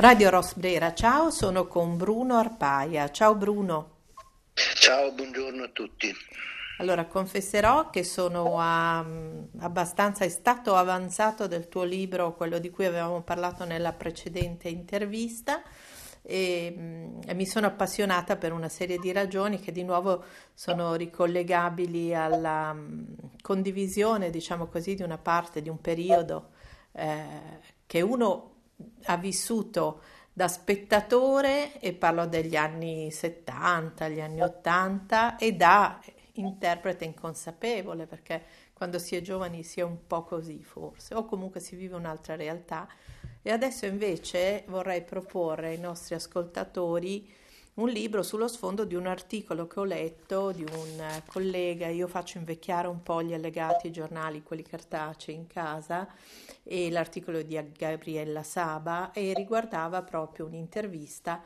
Radio Rosbrera, ciao, sono con Bruno Arpaia. Ciao Bruno. Ciao, buongiorno a tutti. Allora, confesserò che sono a, abbastanza, è stato avanzato del tuo libro, quello di cui avevamo parlato nella precedente intervista, e, e, mi sono appassionata per una serie di ragioni che di nuovo sono ricollegabili alla um, condivisione, diciamo così, di una parte, di un periodo eh, che uno ha vissuto da spettatore, e parlo degli anni 70, gli anni 80, e da interprete inconsapevole, perché quando si è giovani si è un po' così forse, o comunque si vive un'altra realtà. E adesso invece vorrei proporre ai nostri ascoltatori un libro sullo sfondo di un articolo che ho letto di un collega, io faccio invecchiare un po' gli allegati ai giornali, quelli cartacei in casa, e l'articolo di Gabriella Saba e riguardava proprio un'intervista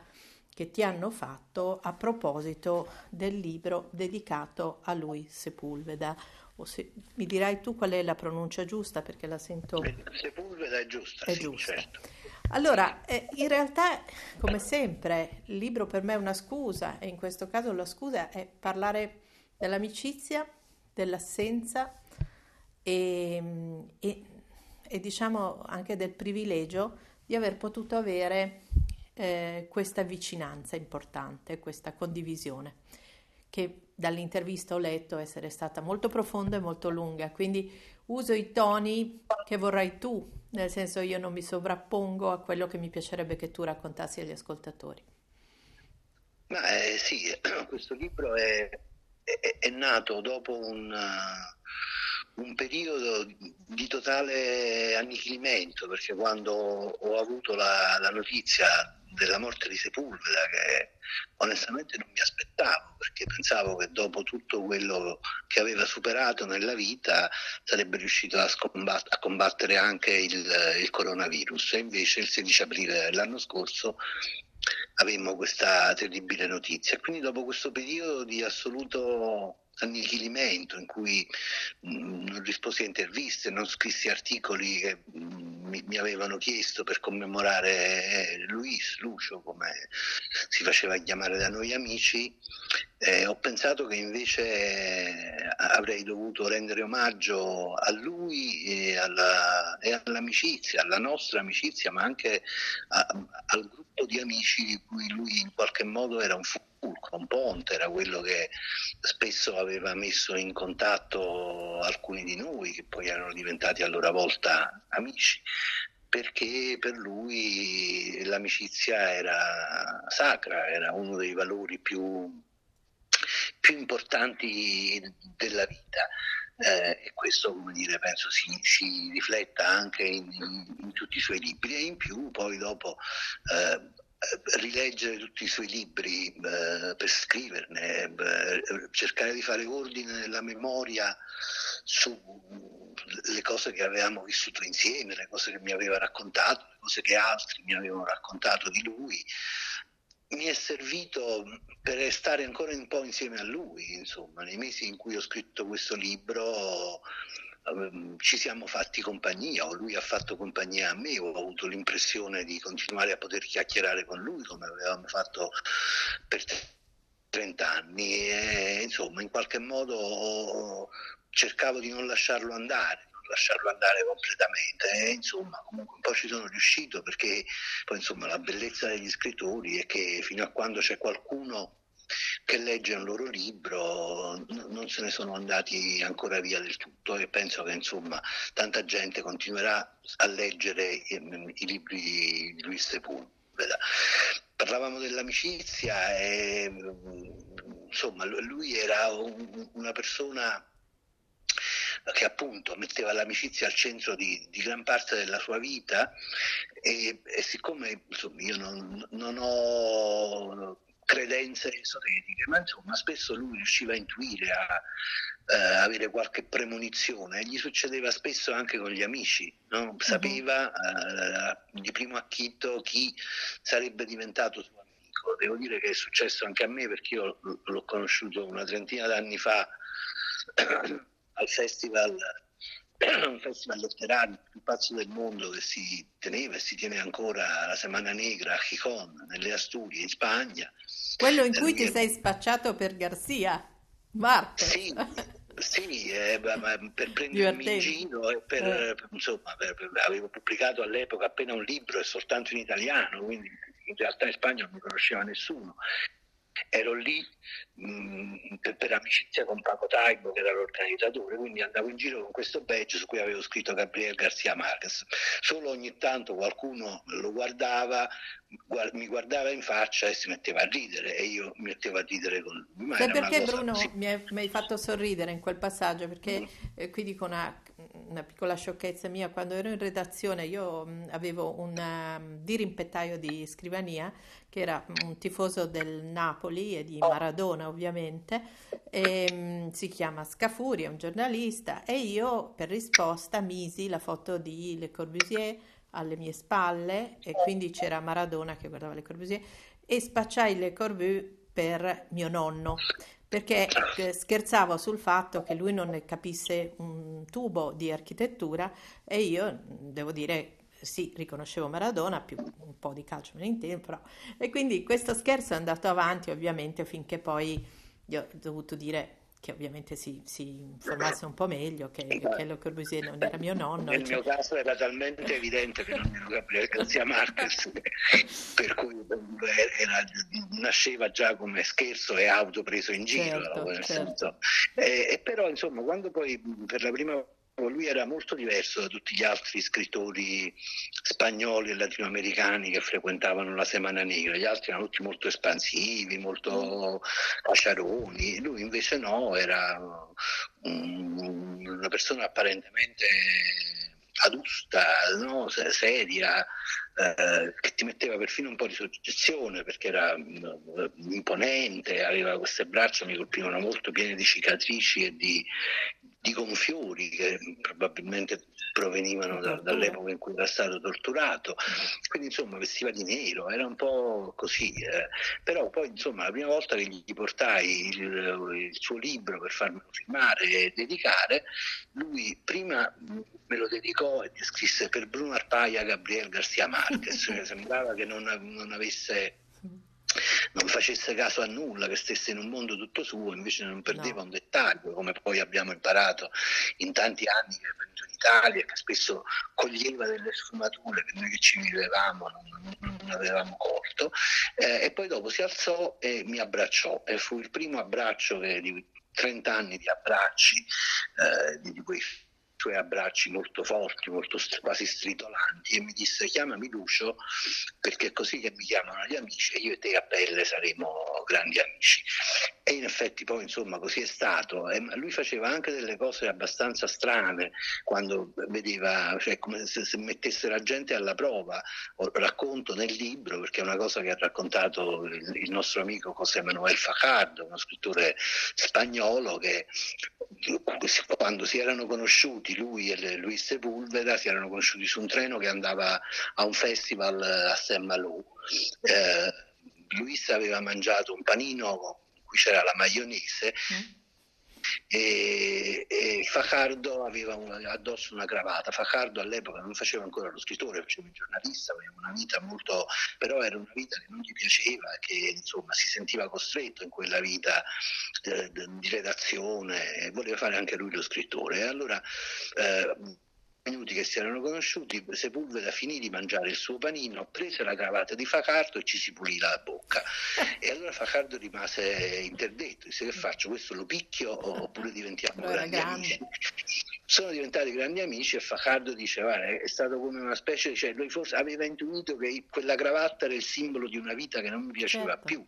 che ti hanno fatto a proposito del libro dedicato a lui Sepulveda. O se, mi dirai tu qual è la pronuncia giusta perché la sento... Sepulveda è giusta. È sì, giusta. Certo. Allora, eh, in realtà, come sempre, il libro per me è una scusa e in questo caso la scusa è parlare dell'amicizia, dell'assenza e, e, e diciamo anche del privilegio di aver potuto avere eh, questa vicinanza importante, questa condivisione, che dall'intervista ho letto essere stata molto profonda e molto lunga, quindi uso i toni che vorrai tu, nel senso io non mi sovrappongo a quello che mi piacerebbe che tu raccontassi agli ascoltatori. Ma eh, sì, questo libro è, è, è nato dopo un, uh, un, periodo di totale annichilimento, perché quando ho avuto la, la notizia della morte di Sepulveda che onestamente non mi aspettavo perché pensavo che dopo tutto quello che aveva superato nella vita sarebbe riuscito a, scombat- a combattere anche il, il coronavirus e invece il 16 aprile dell'anno scorso avemmo questa terribile notizia. Quindi dopo questo periodo di assoluto annichilimento in cui mh, mm, non risposi a interviste, non scrissi articoli che mh, mm, mi, mi, avevano chiesto per commemorare eh, Luis, Lucio, come si faceva chiamare da noi amici, eh, ho pensato che invece eh, avrei dovuto rendere omaggio a lui e, alla, e, all'amicizia, alla nostra amicizia, ma anche a, al gruppo di amici di cui lui in qualche modo era un fulcro un ponte, era quello che spesso aveva messo in contatto alcuni di noi, che poi erano diventati a loro volta amici, perché per lui l'amicizia era sacra, era uno dei valori più, più importanti della vita. Eh, e questo come dire, penso si, si rifletta anche in, in, in, tutti i suoi libri e in più poi dopo eh, rileggere tutti i suoi libri eh, per scriverne, eh, cercare di fare ordine nella memoria sulle cose che avevamo vissuto insieme, le cose che mi aveva raccontato, le cose che altri mi avevano raccontato di lui. Mi è servito per stare ancora un po' insieme a lui, insomma, nei mesi in cui ho scritto questo libro Ehm, ci siamo fatti compagnia o lui ha fatto compagnia a me, ho avuto l'impressione di continuare a poter chiacchierare con lui come avevamo fatto per 30 anni e insomma in qualche modo cercavo di non lasciarlo andare lasciarlo andare completamente e insomma comunque un po' ci sono riuscito perché poi insomma la bellezza degli scrittori è che fino a quando c'è qualcuno che legge un loro libro non se ne sono andati ancora via del tutto e penso che insomma tanta gente continuerà a leggere i, i libri di Luis Sepulveda. Parlavamo dell'amicizia e insomma lui era un, una persona che appunto metteva l'amicizia al centro di, di gran parte della sua vita e, e siccome insomma, io non, non ho credenze esoteriche, ma insomma spesso lui riusciva a intuire, a eh, avere qualche premonizione, e gli succedeva spesso anche con gli amici, no? Mhm. sapeva eh, di primo acchito chi sarebbe diventato suo amico. Devo dire che è successo anche a me perché io l'ho conosciuto una trentina d'anni fa al festival festival letterario più pazzo del mondo che si teneva e si tiene ancora la Semana Negra a Gijón, nelle Asturie, in Spagna. Quello in cui ti sei spacciato per Garcia, Marco. Sì, sì eh, per prendermi in giro e per, eh. insomma, per, per, avevo pubblicato all'epoca appena un libro e soltanto in italiano, quindi in realtà in Spagna non mi conosceva nessuno ero lì mh, mm, per, per, amicizia con Paco Taibo che era l'organizzatore, quindi andavo in giro con questo badge su cui avevo scritto Gabriel Garcia Marquez. Solo ogni tanto qualcuno lo guardava, guard- mi guardava in faccia e si metteva a ridere e io mi mettevo a ridere con lui. Ma perché Bruno mi, hai, mi, hai, fatto sorridere in quel passaggio? Perché mm. eh, qui dico una, una, piccola sciocchezza mia, quando ero in redazione io mh, mm, avevo un um, dirimpettaio di scrivania che era un tifoso del Napoli e di Maradona ovviamente, e, um, si chiama Scafuri, è un giornalista e io per risposta misi la foto di Le Corbusier alle mie spalle e quindi c'era Maradona che guardava Le Corbusier e spacciai Le Corbusier per mio nonno perché eh, scherzavo sul fatto che lui non capisse un tubo di architettura e io devo dire sì, riconoscevo Maradona, più un po' di calcio me ne intendo. E quindi questo scherzo è andato avanti ovviamente finché poi io ho dovuto dire che ovviamente si, si informasse un po' meglio che, che Le Corbusier non era mio nonno. Nel cioè... mio caso era talmente evidente che non Gabriele Garcia Marquez, per cui era, nasceva già come scherzo e auto preso in giro. Certo, certo. E, e però insomma quando poi per la prima volta lui era molto diverso da tutti gli altri scrittori spagnoli e latinoamericani che frequentavano la Semana Negra, gli altri erano tutti molto espansivi, molto caciaroni, lui invece no, era una persona apparentemente adusta, no? seria, eh, che ti metteva perfino un po' di soggezione perché era uh, imponente, aveva queste braccia, mi colpivano molto piene di cicatrici e di, di gonfiori che probabilmente provenivano da, dall'epoca in cui era stato torturato, quindi insomma vestiva di nero, era un po' così, eh. però poi insomma la prima volta che gli portai il, il suo libro per farmelo firmare e dedicare, lui prima me lo dedicò e scrisse per Bruno Arpaia Gabriel Garcia Marquez, sembrava che non, non avesse non facesse caso a nulla, che stesse in un mondo tutto suo, invece non perdeva no. un dettaglio, come poi abbiamo imparato in tanti anni che è venuto in Italia, che spesso coglieva delle sfumature che noi che ci vivevamo non, non avevamo colto, eh, e poi dopo si alzò e mi abbracciò, e fu il primo abbraccio che, di 30 anni di abbracci, eh, di, quei suoi abbracci molto forti, molto quasi stritolanti e mi disse chiamami Lucio perché così che mi chiamano gli amici e io e te a pelle saremo grandi amici. In effetti poi insomma così è stato. E lui faceva anche delle cose abbastanza strane quando vedeva, cioè come se, se mettesse la gente alla prova. Ho racconto nel libro perché è una cosa che ha raccontato il, il nostro amico José Manuel Fajardo, uno scrittore spagnolo che quando si erano conosciuti lui e Luis Sepulveda si erano conosciuti su un treno che andava a un festival a Saint Malo. Eh, Luis aveva mangiato un panino in cui c'era la maionese mm e, e Fajardo aveva un, addosso una cravatta. Fajardo all'epoca non faceva ancora lo scrittore, faceva il giornalista, aveva una vita molto, però era una vita che non gli piaceva, che insomma si sentiva costretto in quella vita eh, di redazione, voleva fare anche lui lo scrittore. E allora eh, minuti che si erano conosciuti, Sepulveda finì di mangiare il suo panino, prese la cravatta di Facardo e ci si pulì la bocca. E allora Facardo rimase interdetto, disse che faccio, questo lo picchio oppure diventiamo grandi grande. amici. Sono diventati grandi amici e Facardo dice, guarda, è stato come una specie, cioè lui forse aveva intuito che quella cravatta era il simbolo di una vita che non mi piaceva certo. più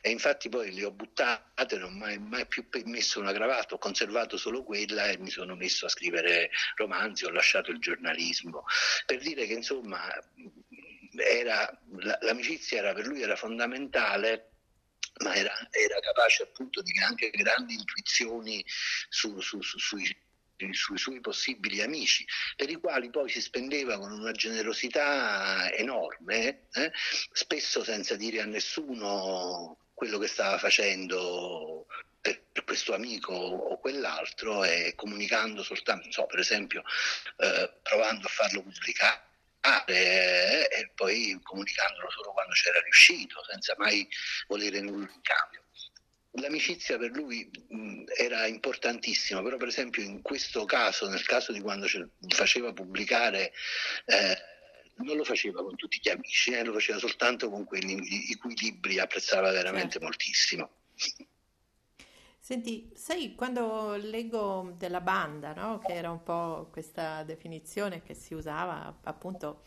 e infatti poi le ho buttate, non ho mai, mai, più messo una cravatta, ho conservato solo quella e mi sono messo a scrivere romanzi, ho lasciato il giornalismo, per dire che insomma era, l'amicizia era, per lui era fondamentale ma era, era, capace appunto di anche grandi intuizioni su, su, su, sui sui suoi possibili amici, per i quali poi si spendeva con una generosità enorme, eh? spesso senza dire a nessuno quello che stava facendo per, questo amico o quell'altro e comunicando soltanto, so, per esempio, eh, provando a farlo pubblicare eh, e poi comunicandolo solo quando c'era riuscito, senza mai volere nulla in cambio. L'amicizia per lui mh, era importantissima, però per esempio in questo caso, nel caso di quando faceva pubblicare eh, non lo faceva con tutti gli amici, eh, lo faceva soltanto con quelli i, cui libri apprezzava veramente certo. moltissimo. Senti, sai, quando leggo della banda, no? che era un po' questa definizione che si usava appunto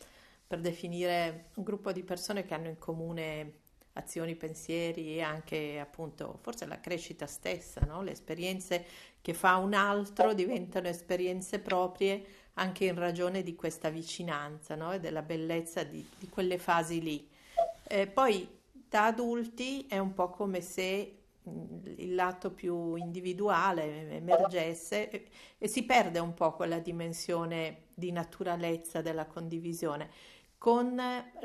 per definire un gruppo di persone che hanno in comune azioni, pensieri e anche appunto forse la crescita stessa, no? le esperienze che fa un altro diventano esperienze proprie anche in ragione di questa vicinanza no? e della bellezza di, di quelle fasi lì. Eh, poi da adulti è un po' come se il lato più individuale emergesse e, e, si perde un po' quella dimensione di naturalezza della condivisione. Con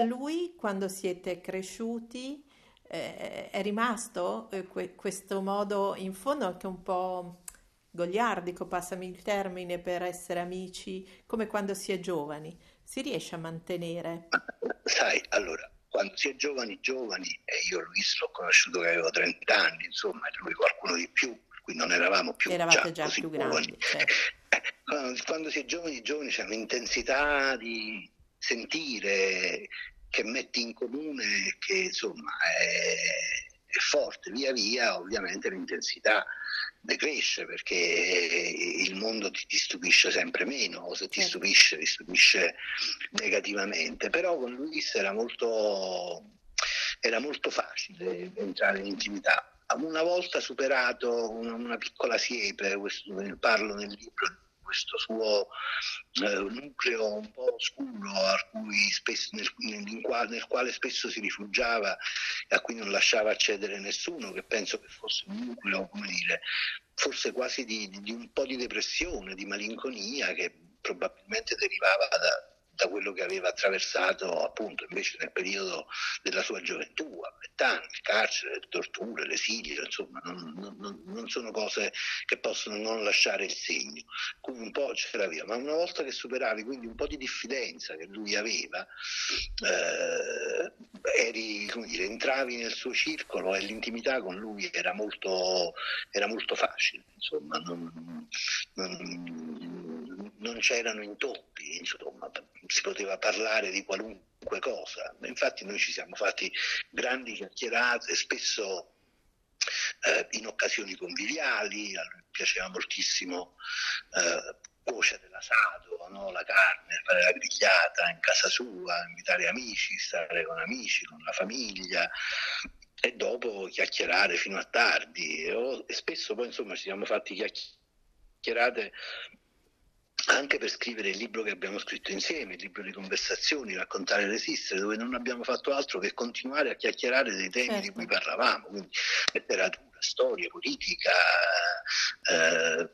lui, quando siete cresciuti, eh, è rimasto eh, que- questo modo, in fondo anche un po' goliardico, passami il termine, per essere amici, come quando si è giovani. Si riesce a mantenere? Sai, allora, quando si è giovani, giovani, e io Luis l'ho conosciuto che avevo 30 anni, insomma, e lui qualcuno di più, qui non eravamo più Eravate già, già più grandi. Certo. Eh, quando si è giovani, giovani c'è un'intensità di sentire che metti in comune che insomma è, è forte, via via ovviamente l'intensità decresce perché il mondo ti, ti, stupisce sempre meno o se ti certo. stupisce ti stupisce negativamente. Però con Luis era molto, era molto facile entrare in intimità. Una volta superato una, una piccola siepe questo parlo nel libro questo suo eh, nucleo un po' oscuro spesso, nel, nel, nel, quale spesso si rifugiava e a cui non lasciava accedere nessuno, che penso che fosse un nucleo, come dire, forse quasi di, di un po' di depressione, di malinconia che probabilmente derivava da, da quello che aveva attraversato appunto invece nel periodo della sua gioventù, a vent'anni, il carcere, le torture, l'esilio, insomma non, non, non, sono cose che possono non lasciare il segno, come un po' c'era via, ma una volta che superavi quindi un po' di diffidenza che lui aveva, eh, eri, come dire, entravi nel suo circolo e l'intimità con lui era molto, era molto facile, insomma non, non c'erano intoppi, insomma, si poteva parlare di qualunque cosa. Infatti noi ci siamo fatti grandi chiacchierate, spesso eh, in occasioni conviviali, a lui piaceva moltissimo eh, cuocere l'asado, no? la carne, fare la grigliata in casa sua, invitare amici, stare con amici, con la famiglia e dopo chiacchierare fino a tardi. E, spesso poi insomma ci siamo fatti chiacchierate anche per scrivere il libro che abbiamo scritto insieme, il libro di conversazioni, raccontare l'esistere, dove non abbiamo fatto altro che continuare a chiacchierare dei temi certo. di cui parlavamo, quindi letteratura, storia, politica, eh,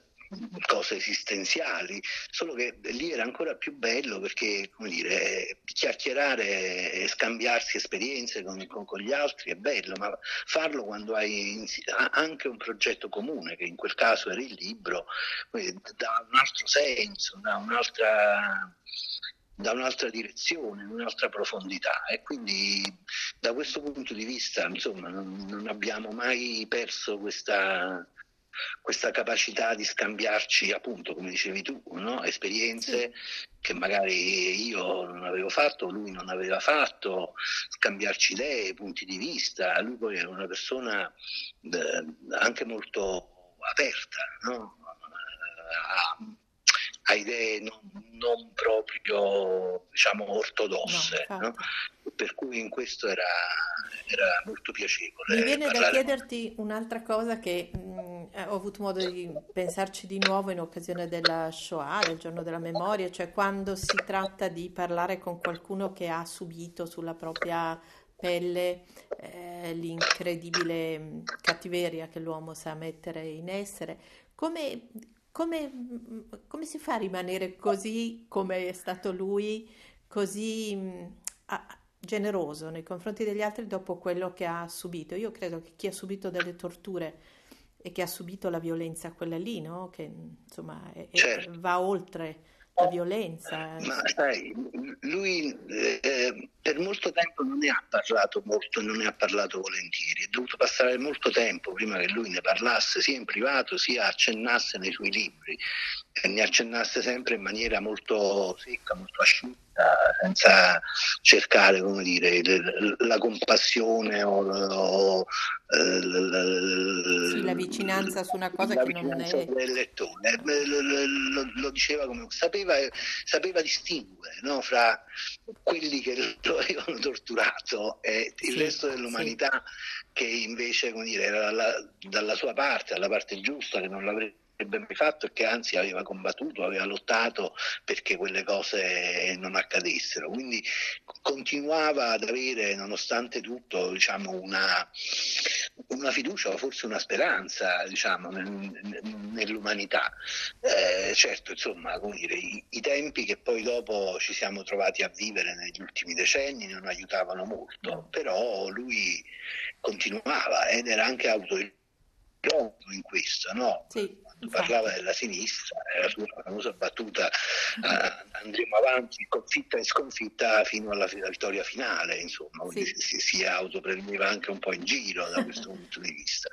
cose esistenziali, solo che lì era ancora più bello perché, come dire, chiacchierare e scambiarsi esperienze con, con, con, gli altri è bello, ma farlo quando hai anche un progetto comune, che in quel caso era il libro, dà un altro senso, dà un'altra da un'altra direzione, un'altra profondità. E quindi da questo punto di vista insomma non, non abbiamo mai perso questa, questa capacità di scambiarci, appunto, come dicevi tu, no? esperienze che magari io non avevo fatto, lui non aveva fatto, scambiarci idee, punti di vista. Lui poi è una persona eh, anche molto aperta, no? a, a, idee non, non, proprio diciamo ortodosse. No, per cui in questo era, era molto piacevole. Mi viene da chiederti un'altra cosa che mh, mm, ho avuto modo di pensarci di nuovo in occasione della Shoah, del giorno della memoria, cioè quando si tratta di parlare con qualcuno che ha subito sulla propria pelle eh, l'incredibile mm, cattiveria che l'uomo sa mettere in essere. Come, come, mm, come si fa a rimanere così come è stato lui, così a, generoso nei confronti degli altri dopo quello che ha subito. Io credo che chi ha subito delle torture e che ha subito la violenza quella lì, no? Che insomma è, certo. va oltre la violenza. Ma sai, lui eh, per molto tempo non ne ha parlato molto, non ne ha parlato volentieri, è dovuto passare molto tempo prima che lui ne parlasse sia in privato sia accennasse nei suoi libri, ne accennasse sempre in maniera molto secca, molto asciutta senza cercare come dire, la compassione o, o sì, la vicinanza su una cosa che non è del lettore lo, lo, diceva come sapeva, sapeva distinguere no, fra quelli che lo avevano torturato e il sì, resto dell'umanità sì. che invece come dire, era dalla, dalla sua parte, dalla parte giusta che non l'avrebbe avrebbe mai fatto e che anzi aveva combattuto, aveva lottato perché quelle cose non accadessero. Quindi continuava ad avere, nonostante tutto, diciamo, una, una fiducia o forse una speranza diciamo, nell'umanità. Eh, certo, insomma, dire, i, i, tempi che poi dopo ci siamo trovati a vivere negli ultimi decenni non aiutavano molto, però lui continuava ed era anche autorizzato in questo, no? Sì parlava della sinistra, la sua famosa battuta uh, andremo avanti sconfitta e sconfitta fino alla vittoria finale, insomma, sì. si, si autoprendeva anche un po' in giro da questo punto di vista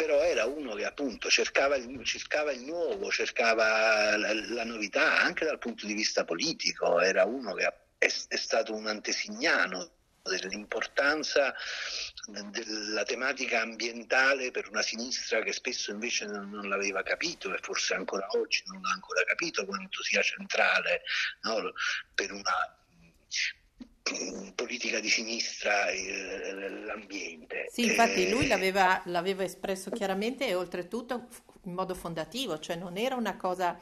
però era uno che appunto cercava il, cercava il nuovo, cercava la, la, novità anche dal punto di vista politico, era uno che è, è stato un antesignano dell'importanza della tematica ambientale per una sinistra che spesso invece non, l'aveva capito e forse ancora oggi non l'ha ancora capito quanto sia centrale no, per una politica di sinistra l'ambiente. Sì, infatti lui l'aveva, l'aveva espresso chiaramente e oltretutto in modo fondativo, cioè non era una cosa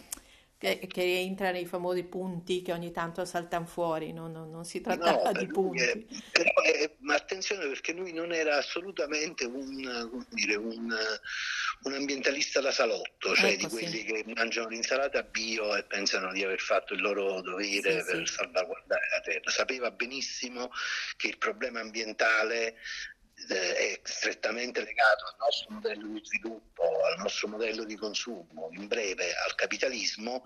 che, che, entra nei famosi punti che ogni tanto saltano fuori, no? non, non, si trattava no, di punti. È, però, è, ma attenzione perché lui non era assolutamente un, dire, un, un ambientalista da salotto, cioè ecco, di quelli sì. che mangiano l'insalata bio e pensano di aver fatto il loro dovere sì, per sì. salvaguardare la terra. Sapeva benissimo che il problema ambientale è strettamente legato al nostro modello di sviluppo, al nostro modello di consumo, in breve al capitalismo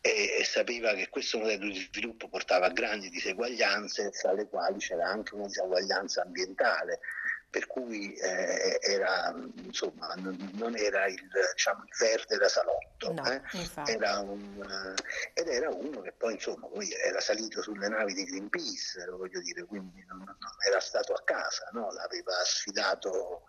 e, sapeva che questo modello di sviluppo portava a grandi diseguaglianze, tra le quali c'era anche una diseguaglianza ambientale per cui eh, era, insomma, non era il, diciamo, il verde da salotto, no, eh? era un, ed era uno che poi insomma, era salito sulle navi di Greenpeace, voglio dire, quindi non, non era stato a casa, no? aveva sfidato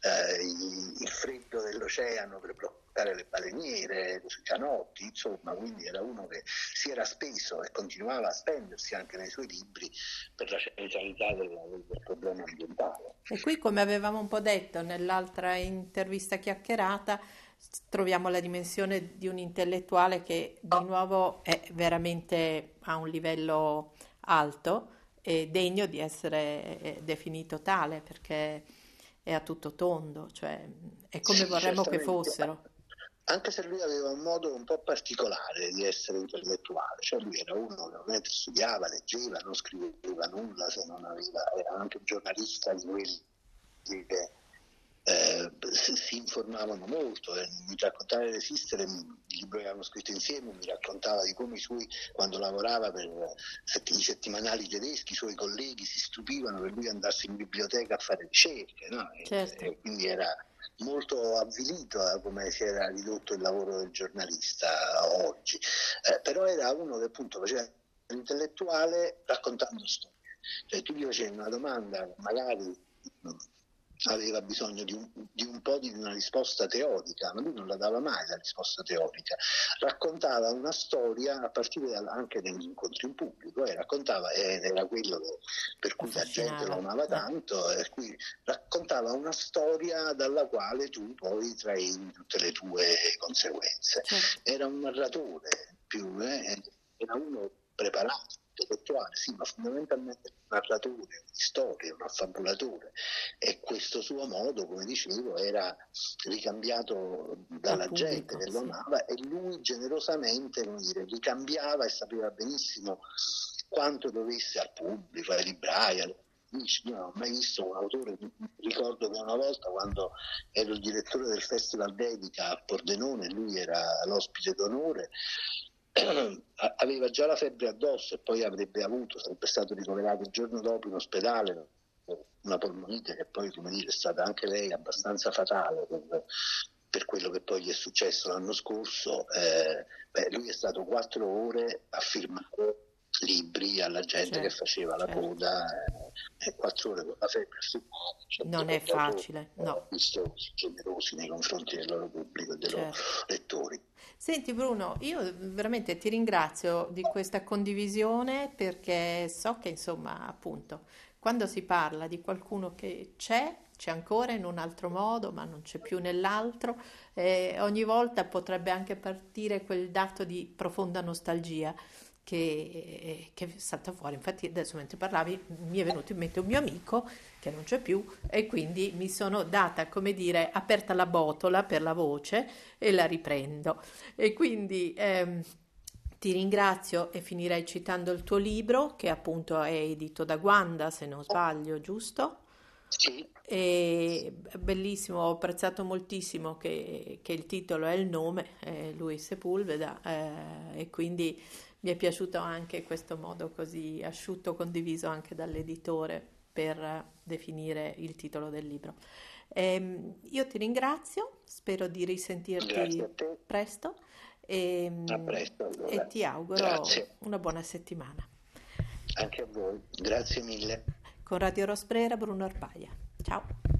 eh, il freddo dell'oceano per bloccare le baleniere, sui canotti, insomma, quindi era uno che si era speso e continuava a spendersi anche nei suoi libri per la centralità del, del problema ambientale. E qui, come avevamo un po' detto nell'altra intervista chiacchierata, troviamo la dimensione di un intellettuale che di nuovo è veramente a un livello alto e degno di essere eh, definito tale perché è a tutto tondo, cioè è come sì, vorremmo che fossero. Anche se lui aveva un modo un po' particolare di essere intellettuale, cioè lui era uno che ovviamente studiava, leggeva, non scriveva nulla se non aveva, era anche un giornalista di quelli che eh, si informavano molto e mi raccontava Resistere, il libro che avevamo scritto insieme, mi raccontava di come i suoi, quando lavorava per i settimanali tedeschi, i suoi colleghi si stupivano che lui andasse in biblioteca a fare ricerche, no? certo. e, e quindi era molto avvilito a come si era ridotto il lavoro del giornalista oggi, eh, però era uno che appunto faceva l'intellettuale raccontando storie. Cioè tu gli facevi una domanda, magari aveva bisogno di un, di un, po' di una risposta teorica, ma lui non la dava mai la risposta teorica. Raccontava una storia a partire da, anche dagli incontri in pubblico, e raccontava, ed era quello per cui la gente lo amava tanto, e cui raccontava una storia dalla quale tu poi traevi tutte le tue conseguenze. Certo. Era un narratore più, eh, era uno preparato intellettuale, sì, ma fondamentalmente un narratore, un storia, un affabulatore. E questo suo modo, come dicevo, era ricambiato dalla pubblico, gente che lo amava e lui generosamente come dire, ricambiava e sapeva benissimo quanto dovesse al pubblico, ai librai, io non ho mai visto un autore, ricordo che una volta quando ero il direttore del Festival Dedica a Pordenone, lui era l'ospite d'onore, aveva già la febbre addosso e poi avrebbe avuto, sarebbe stato ricoverato il giorno dopo in ospedale una polmonite che poi come dire, è stata anche lei abbastanza fatale per, per quello che poi gli è successo l'anno scorso. Eh, beh, lui è stato quattro ore a firmare libri alla gente certo, che faceva la certo. coda eh, e quattro ore con la febbre cioè, non è facile no. visto generosi nei confronti del loro pubblico e dei certo. loro lettori Senti Bruno, io veramente ti ringrazio di questa condivisione perché so che insomma appunto quando si parla di qualcuno che c'è, c'è ancora in un altro modo, ma non c'è più nell'altro, eh, ogni volta potrebbe anche partire quel dato di profonda nostalgia che, che, è salta fuori. Infatti, adesso mentre parlavi, mi è venuto in mente un mio amico che non c'è più, e quindi mi sono data, come dire, aperta la botola per la voce e la riprendo. E quindi. Ehm, ti ringrazio e finirei citando il tuo libro, che appunto è edito da Guanda, se non sbaglio, giusto? Sì. E bellissimo, ho apprezzato moltissimo che, che il titolo è il nome, è Luis Sepulveda, eh, e quindi mi è piaciuto anche questo modo così asciutto, condiviso anche dall'editore per definire il titolo del libro. Eh, io ti ringrazio, spero di risentirti presto e, presto, allora. e ti auguro Grazie. una buona settimana. Anche a voi, grazie mille. Con Radio Rosprera, Bruno Arpaia. Ciao.